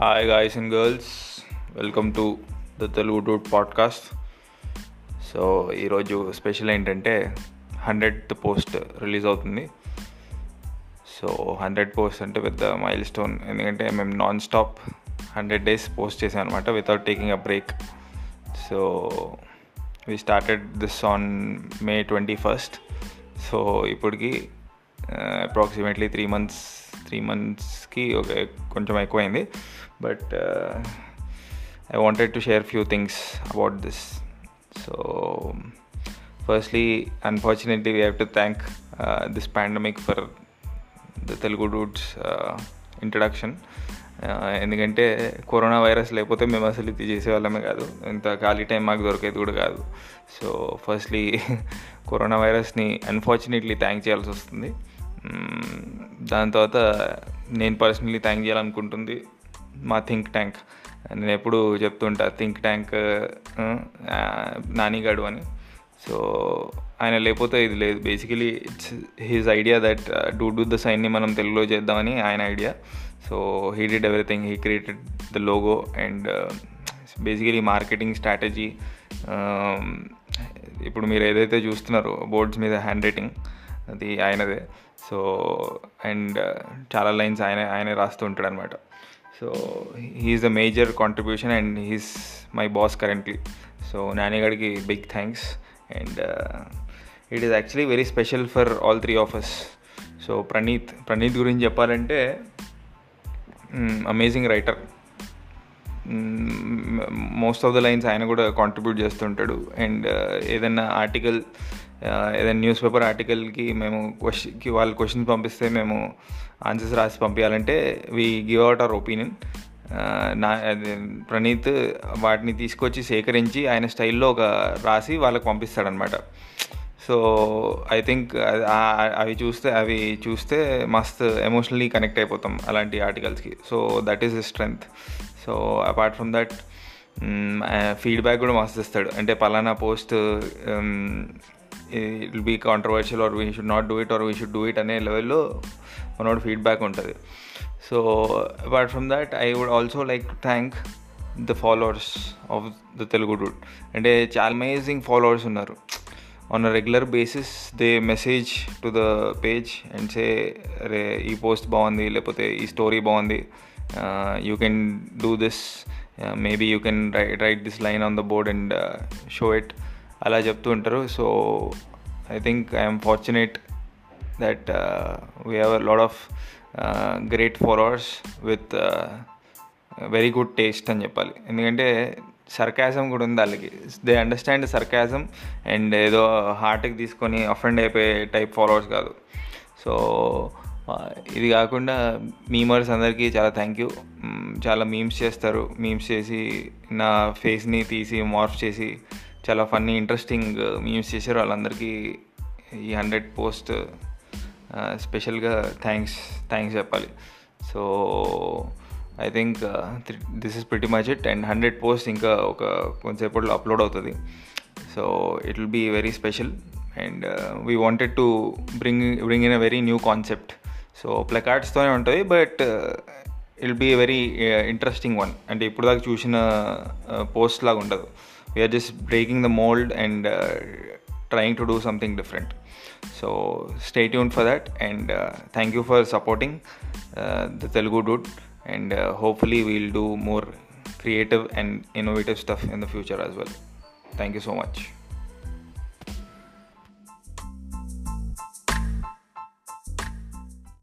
Hi guys and girls welcome to the Telugu dude podcast so ఈరోజు special ఏంటంటే hundred post release అవుతుంది. So hundred post అంటే పెద్ద milestone ఎందుకంటే మేము non stop hundred days post చేసాం అనమాట without taking a break so we started this on May twenty first so ఇప్పటికి అప్రాక్సిమేట్లీ త్రీ మంత్స్ త్రీ మంత్స్కి ఒక కొంచెం ఎక్కువైంది. But I wanted to share few things about this so firstly unfortunately we have to thank this pandemic for the Telugu dudes introduction ఎందుకంటే corona virus లేకపోతే మేము అసలు ఇది చేసేవాళ్ళమే కాదు. ఇంత ఖాళీ టైం మాకు దొరికేది కూడా కాదు. సో ఫస్ట్లీ కరోనా వైరస్ని అన్ఫార్చునేట్లీ థ్యాంక్ చేయాల్సి వస్తుంది. Mm, దాని తర్వాత నేను పర్సనలీ థ్యాంక్ చేయాలనుకుంటుంది. మా థింక్ ట్యాంక్. నేను ఎప్పుడు చెప్తుంటా థింక్ ట్యాంక్ నానిగాడు అని. సో ఆయన లేకపోతే ఇది లేదు. Basically it's his idea that do do the సైన్ని మనం తెలుగులో చేద్దామని ఆయన idea so he did everything he created the logo and basically marketing strategy ఇప్పుడు మీరు ఏదైతే చూస్తున్నారో బోర్డ్స్ మీద హ్యాండ్ రైటింగ్ అది ఆయనదే. సో అండ్ uh, చాలా లైన్స్ ఆయన ఆయనే రాస్తూ ఉంటాడు అనమాట so he is the major contribution and he's my boss currently. So నానిగడికి big thanks. And uh, it is actually very special for all three of so Praneeth Praneeth గురించి చెప్పాలంటే amazing writer most of the lines ఆయన కూడా contribute చేస్తుంటాడు and uh, ఏదైనా article ఏదైనా news paper ఆర్టికల్కి మేము క్వశ్చన్కి వాళ్ళు క్వశ్చన్స్ పంపిస్తే మేము ఆన్సర్స్ రాసి పంపించాలంటే we give out our opinion నా ప్రణీత్ వాటిని తీసుకొచ్చి సేకరించి ఆయన స్టైల్లో ఒక రాసి వాళ్ళకి పంపిస్తాడనమాట. సో ఐ థింక్ అవి చూస్తే అవి చూస్తే మస్త్ ఎమోషనలీ కనెక్ట్ అయిపోతాం అలాంటి ఆర్టికల్స్కి. So that is strength so apart from that feedback కూడా మస్తు ఇస్తాడు. అంటే పలానా post it will be controversial or we should not do it or we should do it అనే లెవెల్లో మనోడు ఫీడ్బ్యాక్ ఉంటుంది. So apart from that I would also like thank the followers of the Telugu dude అంటే చాలా amazing followers ఉన్నారు. On a regular basis they message to the page and say రే ఈ post బాగుంది లేకపోతే ఈ స్టోరీ బాగుంది. You can do this maybe you can write write this line on the board and show it అలా చెప్తూ ఉంటారు. So I think I'm fortunate that we have a lot of great followers with very good taste అని చెప్పాలి. ఎందుకంటే sarcasm కూడా ఉంది వాళ్ళకి. They understand sarcasm and ఏదో హార్ట్కి తీసుకొని అఫెండ్ అయిపోయే టైప్ ఫాలోవర్స్ కాదు. సో ఇది కాకుండా మీమర్స్ అందరికీ చాలా థ్యాంక్ యూ చాలా మీమ్స్ చేస్తారు. మీమ్స్ చేసి నా ఫేస్ని తీసి మార్ఫ్ చేసి చాలా ఫన్నీ ఇంట్రెస్టింగ్ మీమ్స్ చేశారు వాళ్ళందరికీ ఈ హండ్రెడ్ పోస్ట్ స్పెషల్గా థ్యాంక్స్ థ్యాంక్స్ చెప్పాలి. So I think this is pretty much it and hundred post ఇంకా ఒక కొంతసేపట్లో అప్లోడ్ అవుతుంది. So it will be very special and we wanted to bring bring in a very new concept so ప్లకార్డ్స్తోనే ఉంటుంది but it be very interesting one అంటే ఇప్పుడు దాకా చూసిన post లాగా ఉండదు. we are just breaking the mold and uh, trying to do something different. So stay tuned for that and uh, thank you for supporting uh, the telugu dude and uh, hopefully we'll do more creative and innovative stuff in the future as well. Thank you so much.